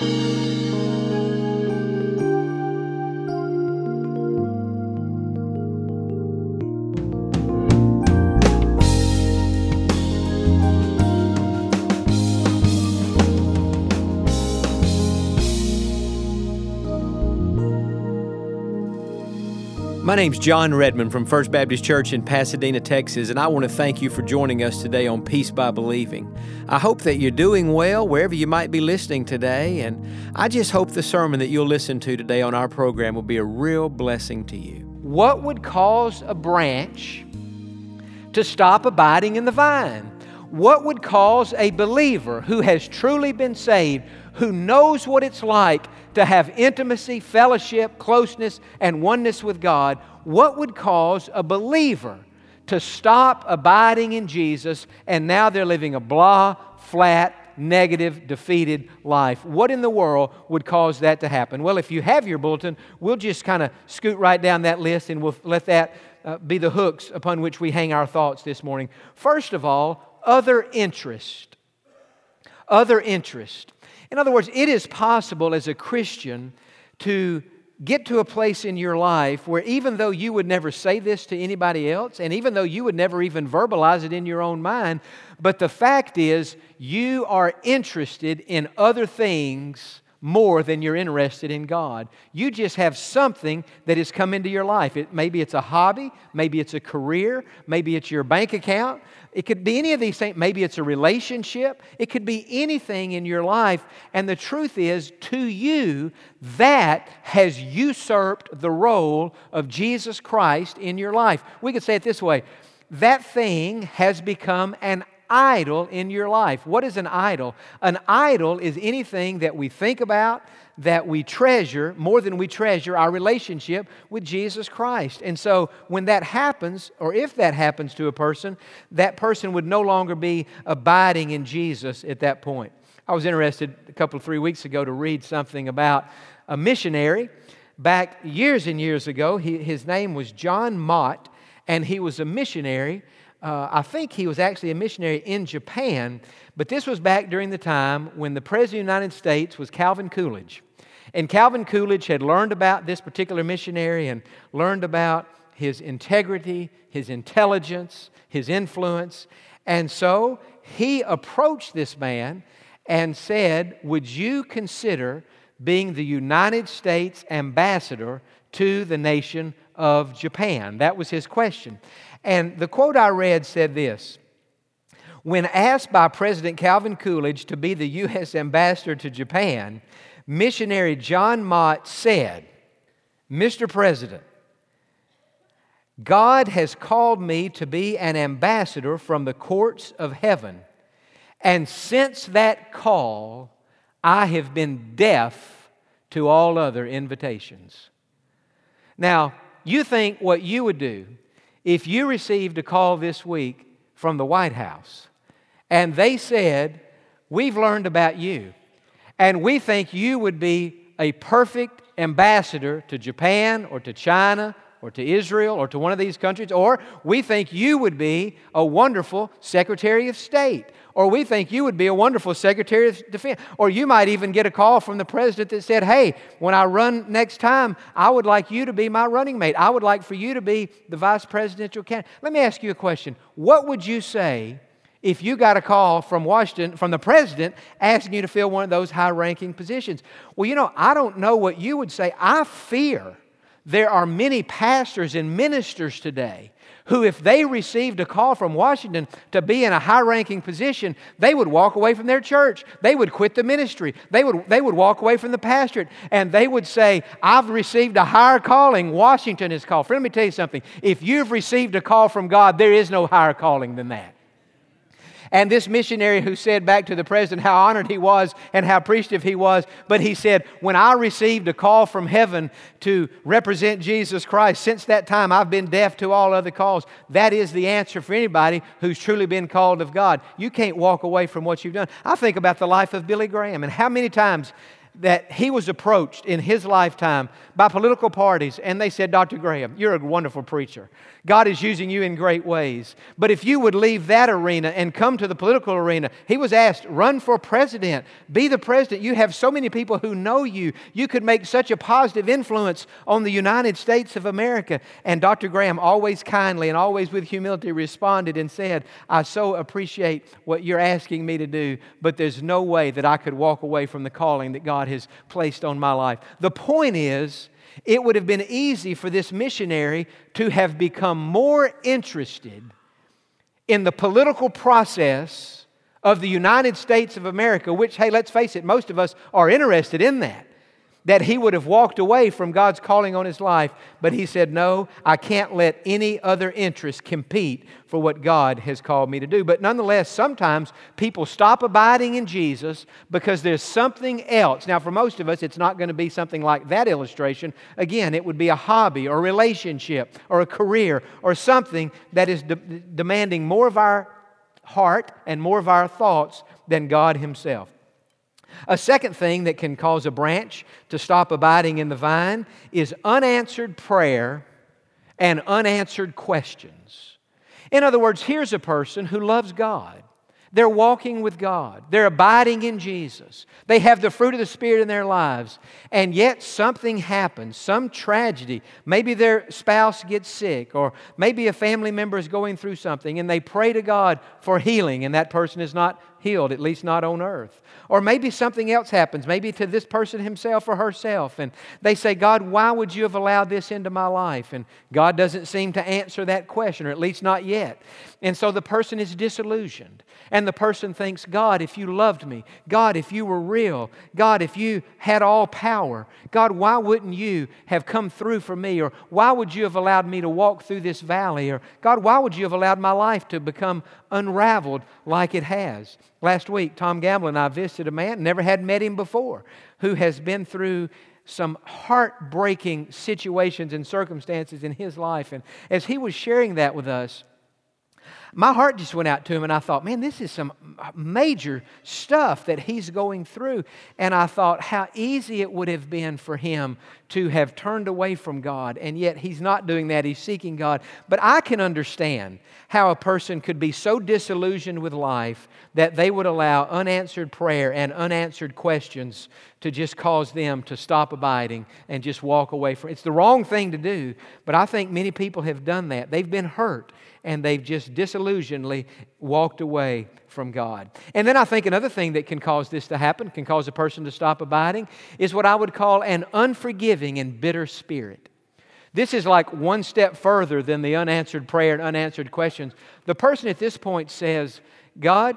Música My name's Jon Redmond from First Baptist Church in Pasadena, Texas, and I want to thank you for joining us today on Peace by Believing. I hope that you're doing well wherever you might be listening today, and I just hope the sermon that you'll listen to today on our program will be a real blessing to you. What would cause a branch to stop abiding in the vine? What would cause a believer who has truly been saved, who knows what it's like to have intimacy, fellowship, closeness, and oneness with God, what would cause a believer to stop abiding in Jesus and now they're living a blah, flat, negative, defeated life. What in the world would cause that to happen? Well, if you have your bulletin, we'll just kind of scoot right down that list and we'll let that uh, be the hooks upon which we hang our thoughts this morning. First of all, other interest. Other interest. In other words, it is possible as a Christian to get to a place in your life where even though you would never say this to anybody else, and even though you would never even verbalize it in your own mind, but the fact is you are interested in other things more than you're interested in God. You just have something that has come into your life. It, maybe it's a hobby, maybe it's a career, maybe it's your bank account. It could be any of these things. Maybe it's a relationship. It could be anything in your life. And the truth is, to you, that has usurped the role of Jesus Christ in your life. We could say it this way that thing has become an idol in your life. What is an idol? An idol is anything that we think about, that we treasure more than we treasure our relationship with Jesus Christ. And so when that happens, or if that happens to a person, that person would no longer be abiding in Jesus at that point. I was interested a couple three weeks ago to read something about a missionary back years and years ago. He, his name was John Mott, and he was a missionary uh, I think he was actually a missionary in Japan, but this was back during the time when the President of the United States was Calvin Coolidge. And Calvin Coolidge had learned about this particular missionary and learned about his integrity, his intelligence, his influence. And so he approached this man and said, Would you consider being the United States ambassador to the nation of Japan? That was his question. And the quote I read said this When asked by President Calvin Coolidge to be the U.S. ambassador to Japan, missionary John Mott said, Mr. President, God has called me to be an ambassador from the courts of heaven. And since that call, I have been deaf to all other invitations. Now, you think what you would do if you received a call this week from the White House and they said, We've learned about you, and we think you would be a perfect ambassador to Japan or to China or to Israel or to one of these countries, or we think you would be a wonderful Secretary of State or we think you would be a wonderful Secretary of Defense. Or you might even get a call from the President that said, Hey, when I run next time, I would like you to be my running mate. I would like for you to be the vice presidential candidate. Let me ask you a question. What would you say if you got a call from Washington, from the president, asking you to fill one of those high ranking positions? Well, you know, I don't know what you would say. I fear there are many pastors and ministers today who, if they received a call from Washington to be in a high ranking position, they would walk away from their church. They would quit the ministry. They would, they would walk away from the pastorate. And they would say, I've received a higher calling. Washington is called. Friend, let me tell you something. If you've received a call from God, there is no higher calling than that. And this missionary who said back to the president how honored he was and how appreciative he was, but he said, When I received a call from heaven to represent Jesus Christ, since that time I've been deaf to all other calls. That is the answer for anybody who's truly been called of God. You can't walk away from what you've done. I think about the life of Billy Graham and how many times that he was approached in his lifetime by political parties, and they said, Dr. Graham, you're a wonderful preacher. God is using you in great ways. But if you would leave that arena and come to the political arena, he was asked, run for president, be the president. You have so many people who know you. You could make such a positive influence on the United States of America. And Dr. Graham, always kindly and always with humility, responded and said, I so appreciate what you're asking me to do, but there's no way that I could walk away from the calling that God has placed on my life. The point is, it would have been easy for this missionary to have become more interested in the political process of the United States of America, which, hey, let's face it, most of us are interested in that that he would have walked away from God's calling on his life, but he said, No, I can't let any other interest compete for what God has called me to do. But nonetheless, sometimes people stop abiding in Jesus because there's something else. Now, for most of us, it's not going to be something like that illustration. Again, it would be a hobby or relationship or a career or something that is de- demanding more of our heart and more of our thoughts than God Himself. A second thing that can cause a branch to stop abiding in the vine is unanswered prayer and unanswered questions. In other words, here's a person who loves God. They're walking with God. They're abiding in Jesus. They have the fruit of the Spirit in their lives. And yet something happens, some tragedy. Maybe their spouse gets sick, or maybe a family member is going through something, and they pray to God for healing, and that person is not healed, at least not on earth. Or maybe something else happens, maybe to this person himself or herself, and they say, God, why would you have allowed this into my life? And God doesn't seem to answer that question, or at least not yet. And so the person is disillusioned. And the person thinks, God, if you loved me, God, if you were real, God, if you had all power, God, why wouldn't you have come through for me? Or why would you have allowed me to walk through this valley? Or God, why would you have allowed my life to become unraveled like it has? Last week, Tom Gamble and I visited a man, never had met him before, who has been through some heartbreaking situations and circumstances in his life. And as he was sharing that with us, my heart just went out to him and I thought, man, this is some major stuff that he's going through. And I thought how easy it would have been for him to have turned away from God. And yet he's not doing that, he's seeking God. But I can understand how a person could be so disillusioned with life that they would allow unanswered prayer and unanswered questions to just cause them to stop abiding and just walk away from it. It's the wrong thing to do, but I think many people have done that. They've been hurt and they've just disillusionedly walked away from God. And then I think another thing that can cause this to happen, can cause a person to stop abiding, is what I would call an unforgiving and bitter spirit. This is like one step further than the unanswered prayer and unanswered questions. The person at this point says, God,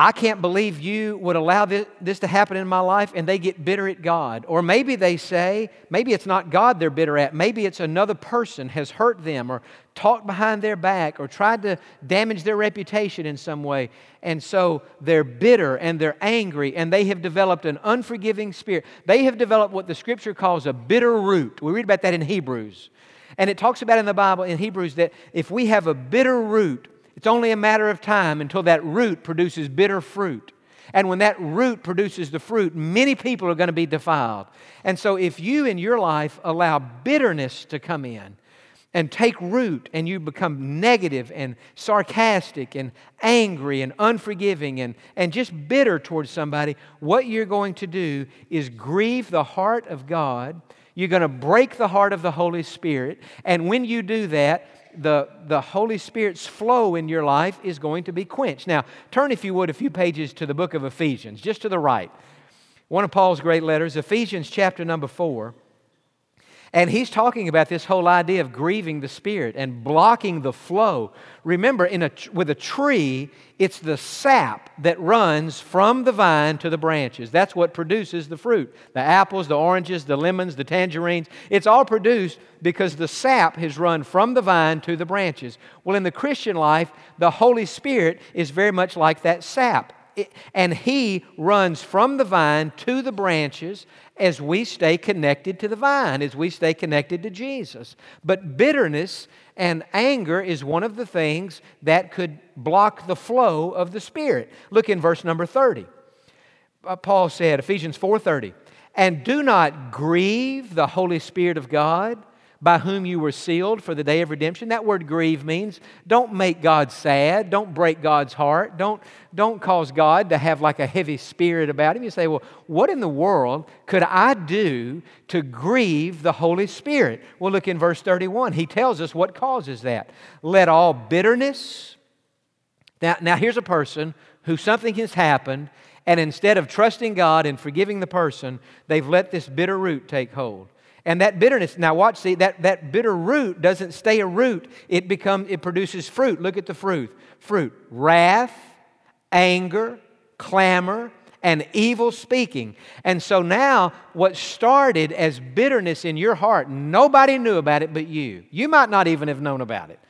I can't believe you would allow this, to happen in my life, and they get bitter at God. Or maybe they say, maybe it's not God they're bitter at, maybe it's another person has hurt them or talked behind their back or tried to damage their reputation in some way. And so they're bitter and they're angry, and they have developed an unforgiving spirit. They have developed what the scripture calls a bitter root. We read about that in Hebrews. And it talks about in the Bible, in Hebrews, that if we have a bitter root, it's only a matter of time until that root produces bitter fruit. And when that root produces the fruit, many people are going to be defiled. And so, if you in your life allow bitterness to come in and take root, and you become negative and sarcastic and angry and unforgiving and, and just bitter towards somebody, what you're going to do is grieve the heart of God. You're going to break the heart of the Holy Spirit. And when you do that, the, the Holy Spirit's flow in your life is going to be quenched. Now, turn, if you would, a few pages to the book of Ephesians, just to the right. One of Paul's great letters, Ephesians chapter number four. And he's talking about this whole idea of grieving the Spirit and blocking the flow. Remember, in a, with a tree, it's the sap that runs from the vine to the branches. That's what produces the fruit. The apples, the oranges, the lemons, the tangerines, it's all produced because the sap has run from the vine to the branches. Well, in the Christian life, the Holy Spirit is very much like that sap and He runs from the vine to the branches as we stay connected to the vine, as we stay connected to Jesus. But bitterness and anger is one of the things that could block the flow of the Spirit. Look in verse number 30. uh, Paul said, Ephesians 4:30, and do not grieve the Holy Spirit of God by whom you were sealed for the day of redemption. That word grieve means don't make God sad, don't break God's heart, don't, don't cause God to have like a heavy spirit about him. You say, well, what in the world could I do to grieve the Holy Spirit? Well, look in verse 31. He tells us what causes that. Let all bitterness. Now, now here's a person who something has happened, and instead of trusting God and forgiving the person, they've let this bitter root take hold. And that bitterness, now watch, see, that, that bitter root doesn't stay a root. It becomes, it produces fruit. Look at the fruit. Fruit. Wrath, anger, clamor, and evil speaking. And so now, what started as bitterness in your heart, nobody knew about it but you. You might not even have known about it.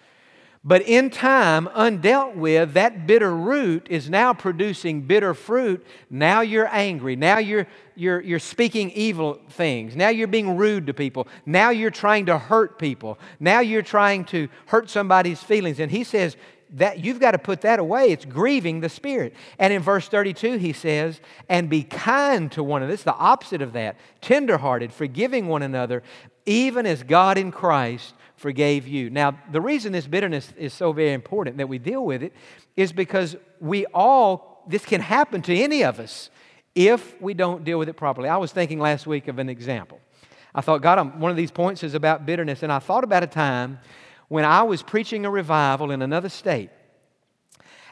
But in time, undealt with, that bitter root is now producing bitter fruit. Now you're angry. Now you're, you're, you're speaking evil things. Now you're being rude to people. Now you're trying to hurt people. Now you're trying to hurt somebody's feelings. And he says, that you've got to put that away. It's grieving the Spirit. And in verse 32, he says, and be kind to one another. It's the opposite of that. Tenderhearted, forgiving one another, even as God in Christ forgave you. Now, the reason this bitterness is so very important that we deal with it is because we all, this can happen to any of us if we don't deal with it properly. I was thinking last week of an example. I thought, God, one of these points is about bitterness, and I thought about a time when I was preaching a revival in another state.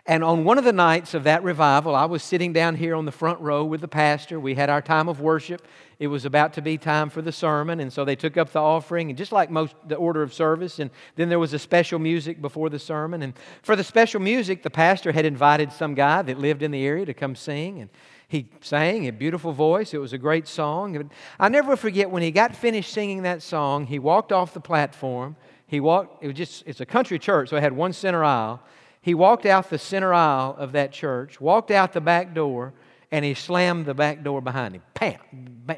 And on one of the nights of that revival, I was sitting down here on the front row with the pastor. We had our time of worship. It was about to be time for the sermon, and so they took up the offering, and just like most the order of service, and then there was a special music before the sermon. And for the special music, the pastor had invited some guy that lived in the area to come sing, and he sang a beautiful voice. It was a great song. I never forget when he got finished singing that song, he walked off the platform. He walked, it was just, it's a country church, so it had one center aisle. He walked out the center aisle of that church, walked out the back door, and he slammed the back door behind him. Pam!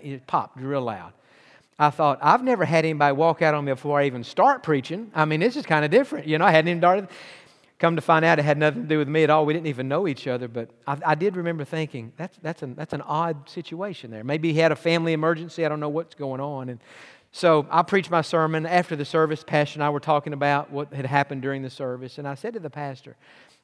It popped real loud. I thought, I've never had anybody walk out on me before I even start preaching. I mean, this is kind of different. You know, I hadn't even started. Come to find out, it had nothing to do with me at all. We didn't even know each other, but I, I did remember thinking, that's, that's, an, that's an odd situation there. Maybe he had a family emergency. I don't know what's going on. And so I preached my sermon. After the service, Pastor and I were talking about what had happened during the service. And I said to the pastor,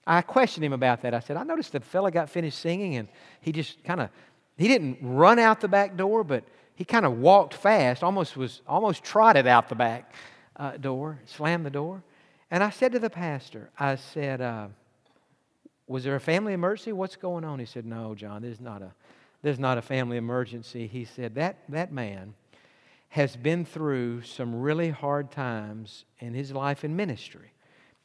I questioned him about that. I said, I noticed the fella got finished singing and he just kind of, he didn't run out the back door, but he kind of walked fast, almost was, almost trotted out the back uh, door, slammed the door. And I said to the pastor, I said, uh, was there a family emergency? What's going on? He said, no, Jon, there's not a, there's not a family emergency. He said, that, that man has been through some really hard times in his life and ministry.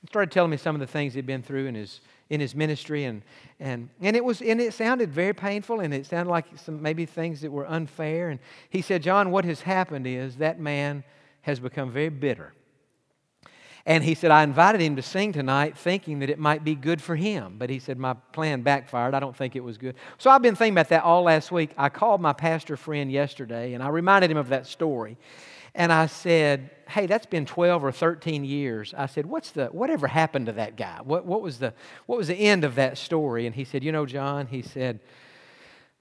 He started telling me some of the things he'd been through in his in his ministry and and and it was and it sounded very painful and it sounded like some maybe things that were unfair and he said Jon what has happened is that man has become very bitter and he said, I invited him to sing tonight thinking that it might be good for him. But he said, My plan backfired. I don't think it was good. So I've been thinking about that all last week. I called my pastor friend yesterday and I reminded him of that story. And I said, Hey, that's been 12 or 13 years. I said, What's the, whatever happened to that guy? What, what, was the, what was the end of that story? And he said, You know, Jon, he said,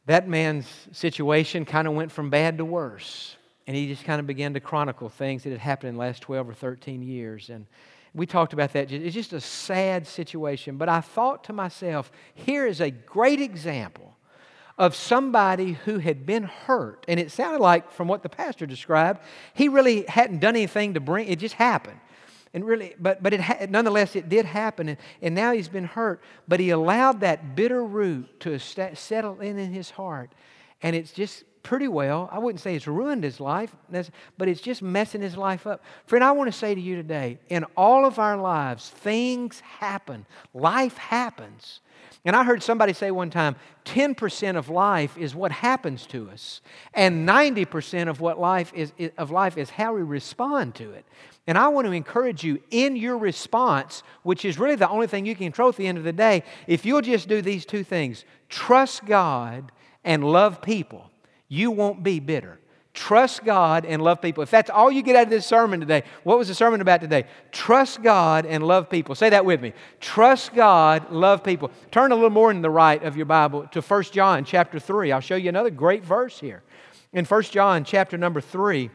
that man's situation kind of went from bad to worse and he just kind of began to chronicle things that had happened in the last 12 or 13 years. And we talked about that. It's just a sad situation. But I thought to myself, here is a great example of somebody who had been hurt. And it sounded like, from what the pastor described, he really hadn't done anything to bring it, just happened. And really, but, but it nonetheless, it did happen. And, and now he's been hurt. But he allowed that bitter root to settle in in his heart. And it's just pretty well. I wouldn't say it's ruined his life, but it's just messing his life up. Friend, I want to say to you today in all of our lives, things happen, life happens. And I heard somebody say one time 10% of life is what happens to us, and 90% of what life is, of life is how we respond to it. And I want to encourage you in your response, which is really the only thing you can control at the end of the day, if you'll just do these two things trust God and love people you won't be bitter. Trust God and love people. If that's all you get out of this sermon today, what was the sermon about today? Trust God and love people. Say that with me. Trust God, love people. Turn a little more in the right of your Bible to 1 John chapter 3. I'll show you another great verse here. In 1 John chapter number 3,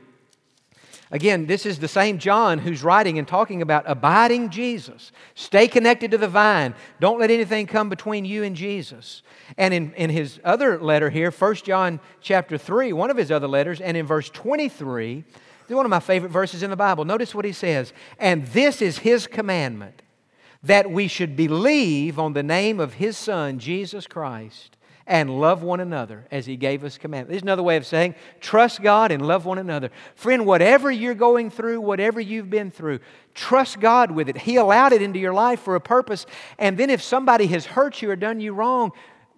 Again, this is the same John who's writing and talking about abiding Jesus. Stay connected to the vine. Don't let anything come between you and Jesus. And in, in his other letter here, 1 John chapter 3, one of his other letters, and in verse 23, this is one of my favorite verses in the Bible. Notice what he says. And this is his commandment that we should believe on the name of his Son, Jesus Christ, and love one another as He gave us commandments. There's another way of saying trust God and love one another. Friend, whatever you're going through, whatever you've been through, trust God with it. He allowed it into your life for a purpose. And then if somebody has hurt you or done you wrong,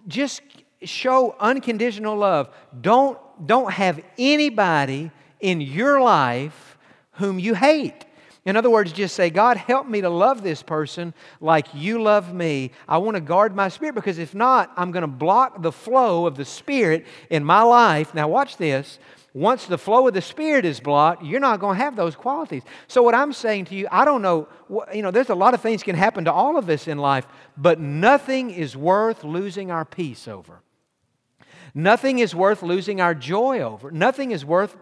just show unconditional love. Don't, don't have anybody in your life whom you hate. In other words, just say, God, help me to love this person like you love me. I want to guard my spirit because if not, I'm going to block the flow of the Spirit in my life. Now, watch this. Once the flow of the Spirit is blocked, you're not going to have those qualities. So, what I'm saying to you, I don't know, you know, there's a lot of things can happen to all of us in life, but nothing is worth losing our peace over. Nothing is worth losing our joy over. Nothing is worth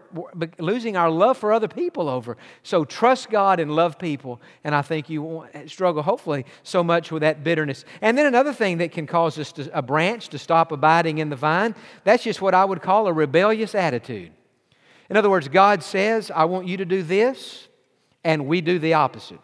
losing our love for other people over. So trust God and love people. And I think you won't struggle, hopefully, so much with that bitterness. And then another thing that can cause us to, a branch to stop abiding in the vine, that's just what I would call a rebellious attitude. In other words, God says, I want you to do this, and we do the opposite.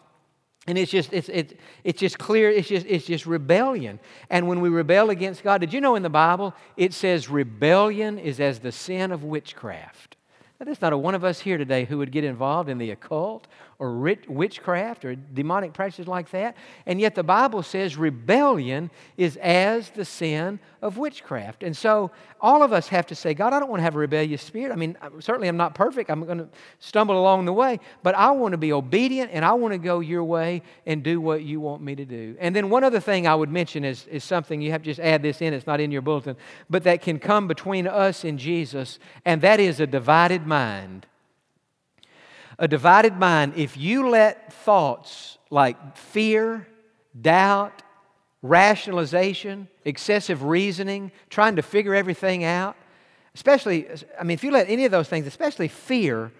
And it's just, it's, it's, it's just clear, it's just, it's just rebellion. And when we rebel against God, did you know in the Bible it says rebellion is as the sin of witchcraft? Now, there's not a one of us here today who would get involved in the occult or witchcraft or demonic practices like that. And yet the Bible says rebellion is as the sin of witchcraft. And so all of us have to say, God, I don't want to have a rebellious spirit. I mean, certainly I'm not perfect. I'm going to stumble along the way, but I want to be obedient and I want to go your way and do what you want me to do. And then one other thing I would mention is, is something you have to just add this in, it's not in your bulletin, but that can come between us and Jesus, and that is a divided mind a divided mind, if you let thoughts like fear, doubt, rationalization, excessive reasoning, trying to figure everything out, especially, I mean, if you let any of those things, especially fear,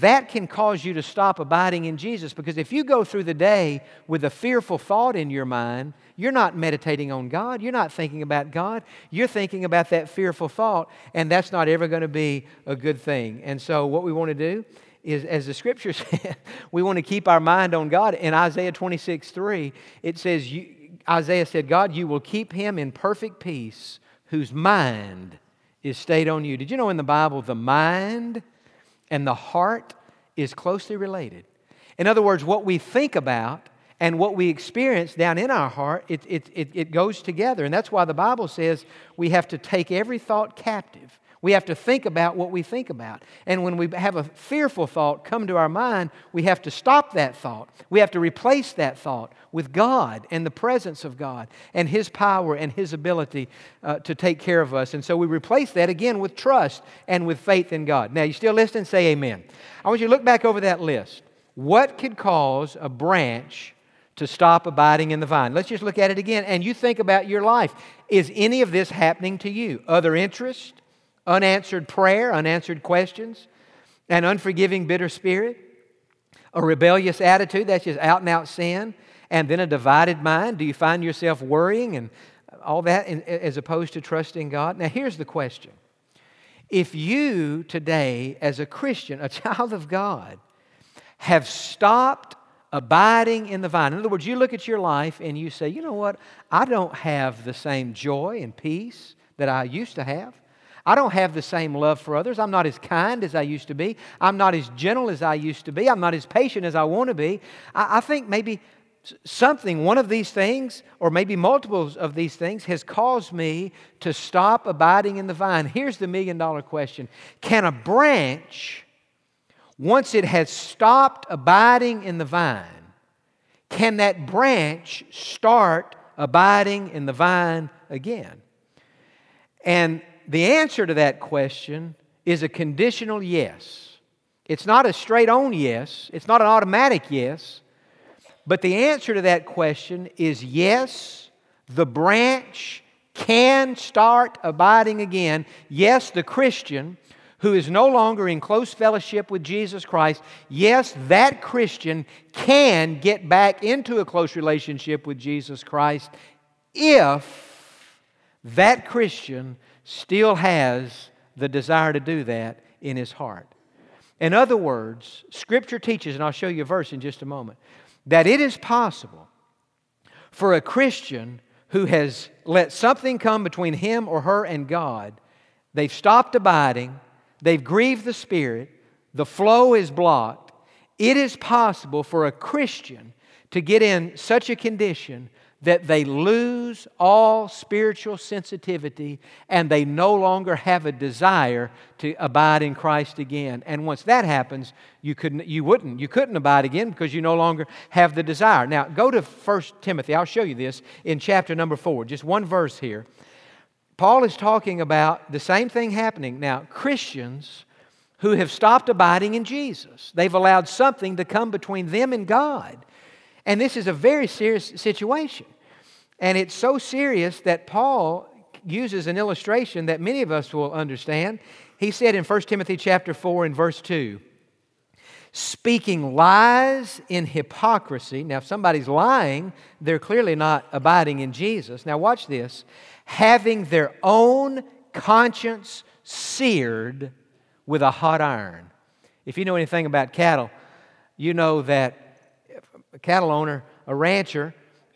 that can cause you to stop abiding in Jesus because if you go through the day with a fearful thought in your mind, you're not meditating on God. You're not thinking about God. You're thinking about that fearful thought, and that's not ever going to be a good thing. And so, what we want to do is, as the scripture says, we want to keep our mind on God. In Isaiah 26 3, it says, you, Isaiah said, God, you will keep him in perfect peace whose mind is stayed on you. Did you know in the Bible the mind and the heart is closely related? In other words, what we think about and what we experience down in our heart, it, it, it, it goes together. And that's why the Bible says we have to take every thought captive we have to think about what we think about. And when we have a fearful thought come to our mind, we have to stop that thought. We have to replace that thought with God and the presence of God and His power and His ability uh, to take care of us. And so we replace that again with trust and with faith in God. Now, you still listening? Say amen. I want you to look back over that list. What could cause a branch to stop abiding in the vine? Let's just look at it again. And you think about your life. Is any of this happening to you? Other interest, unanswered prayer, unanswered questions, an unforgiving, bitter spirit, a rebellious attitude, that's just out and out sin, and then a divided mind. Do you find yourself worrying and all that as opposed to trusting God? Now, here's the question If you today, as a Christian, a child of God, have stopped abiding in the vine. In other words, you look at your life and you say, you know what? I don't have the same joy and peace that I used to have. I don't have the same love for others. I'm not as kind as I used to be. I'm not as gentle as I used to be. I'm not as patient as I want to be. I, I think maybe something, one of these things, or maybe multiples of these things, has caused me to stop abiding in the vine. Here's the million dollar question Can a branch, once it has stopped abiding in the vine, can that branch start abiding in the vine again? And the answer to that question is a conditional yes. It's not a straight on yes, it's not an automatic yes, but the answer to that question is yes, the branch can start abiding again. Yes, the Christian who is no longer in close fellowship with Jesus Christ, yes, that Christian can get back into a close relationship with Jesus Christ if that Christian still has the desire to do that in his heart. In other words, Scripture teaches, and I'll show you a verse in just a moment, that it is possible for a Christian who has let something come between him or her and God, they've stopped abiding, they've grieved the Spirit, the flow is blocked. It is possible for a Christian to get in such a condition that they lose all spiritual sensitivity and they no longer have a desire to abide in Christ again. And once that happens, you couldn't you wouldn't you couldn't abide again because you no longer have the desire. Now, go to 1 Timothy. I'll show you this in chapter number 4. Just one verse here. Paul is talking about the same thing happening. Now, Christians who have stopped abiding in Jesus. They've allowed something to come between them and God. And this is a very serious situation. And it's so serious that Paul uses an illustration that many of us will understand. He said in 1 Timothy chapter 4 and verse 2, speaking lies in hypocrisy. Now, if somebody's lying, they're clearly not abiding in Jesus. Now, watch this. Having their own conscience seared with a hot iron. If you know anything about cattle, you know that a cattle owner, a rancher,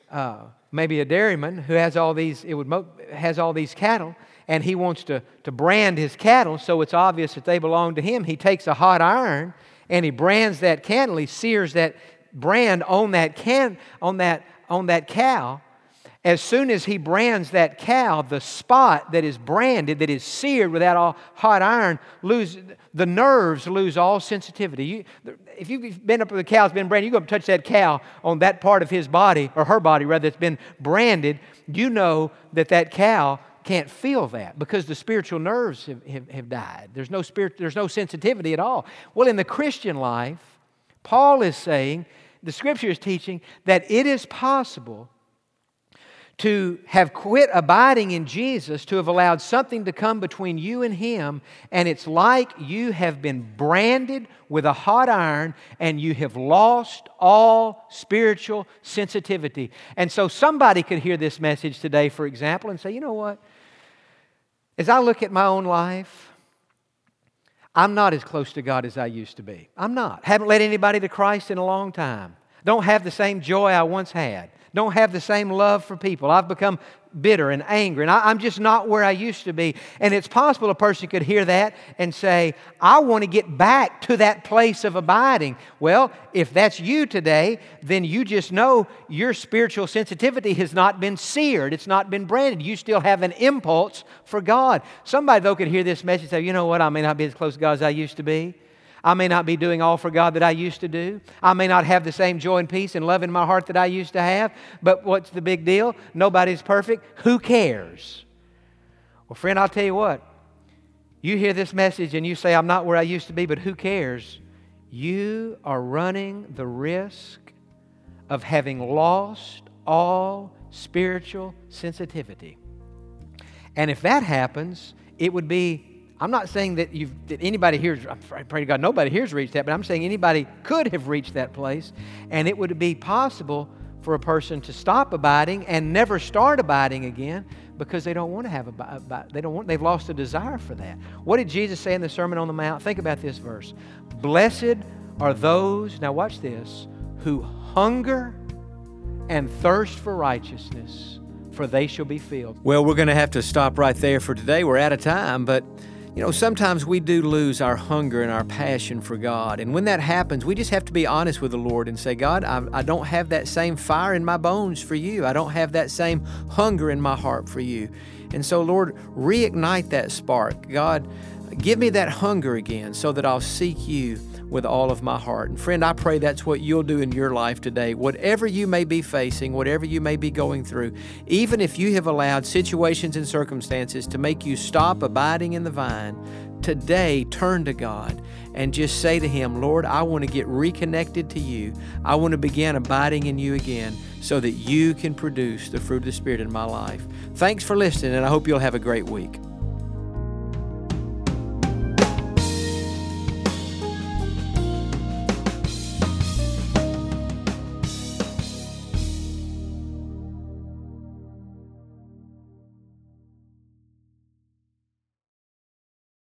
uh, maybe a dairyman who has all these, it would, has all these cattle, and he wants to, to brand his cattle so it's obvious that they belong to him. He takes a hot iron and he brands that cattle. He sears that brand on that can on that on that cow as soon as he brands that cow, the spot that is branded, that is seared with that all hot iron, lose the nerves lose all sensitivity. You, if you've been up with a cow that's been branded, you go touch that cow on that part of his body or her body rather that's been branded. You know that that cow can't feel that because the spiritual nerves have, have, have died. There's no spirit, there's no sensitivity at all. Well, in the Christian life, Paul is saying, the Scripture is teaching that it is possible to have quit abiding in Jesus, to have allowed something to come between you and Him, and it's like you have been branded with a hot iron and you have lost all spiritual sensitivity. And so somebody could hear this message today, for example, and say, you know what? As I look at my own life, I'm not as close to God as I used to be. I'm not. Haven't led anybody to Christ in a long time. Don't have the same joy I once had don't have the same love for people. I've become bitter and angry, and I, am just not where I used to be. And it's possible a person could hear that and say, I want to get back to that place of abiding. Well, if that's you today, then you just know your spiritual sensitivity has not been seared, it's not been branded. You still have an impulse for God. Somebody, though, could hear this message and say, You know what? I may not be as close to God as I used to be. I may not be doing all for God that I used to do. I may not have the same joy and peace and love in my heart that I used to have. But what's the big deal? Nobody's perfect. Who cares? Well, friend, I'll tell you what. You hear this message and you say, I'm not where I used to be, but who cares? You are running the risk of having lost all spiritual sensitivity. And if that happens, it would be I'm not saying that, you've, that anybody here, I pray to God, nobody here's reached that, but I'm saying anybody could have reached that place, and it would be possible for a person to stop abiding and never start abiding again because they don't want to have a they don't want they've lost a desire for that. What did Jesus say in the Sermon on the Mount? Think about this verse. Blessed are those, now watch this, who hunger and thirst for righteousness, for they shall be filled. Well, we're going to have to stop right there for today. We're out of time, but you know, sometimes we do lose our hunger and our passion for God. And when that happens, we just have to be honest with the Lord and say, God, I, I, don't have that same fire in my bones for you. I don't have that same hunger in my heart for you. And so, Lord, reignite that spark. God, give me that hunger again so that I'll seek you with all of my heart. And friend, I pray that's what you'll do in your life today. Whatever you may be facing, whatever you may be going through, even if you have allowed situations and circumstances to make you stop abiding in the vine, today turn to God and just say to Him, Lord, I want to get reconnected to you. I want to begin abiding in you again so that you can produce the fruit of the Spirit in my life. Thanks for listening, and I hope you'll have a great week.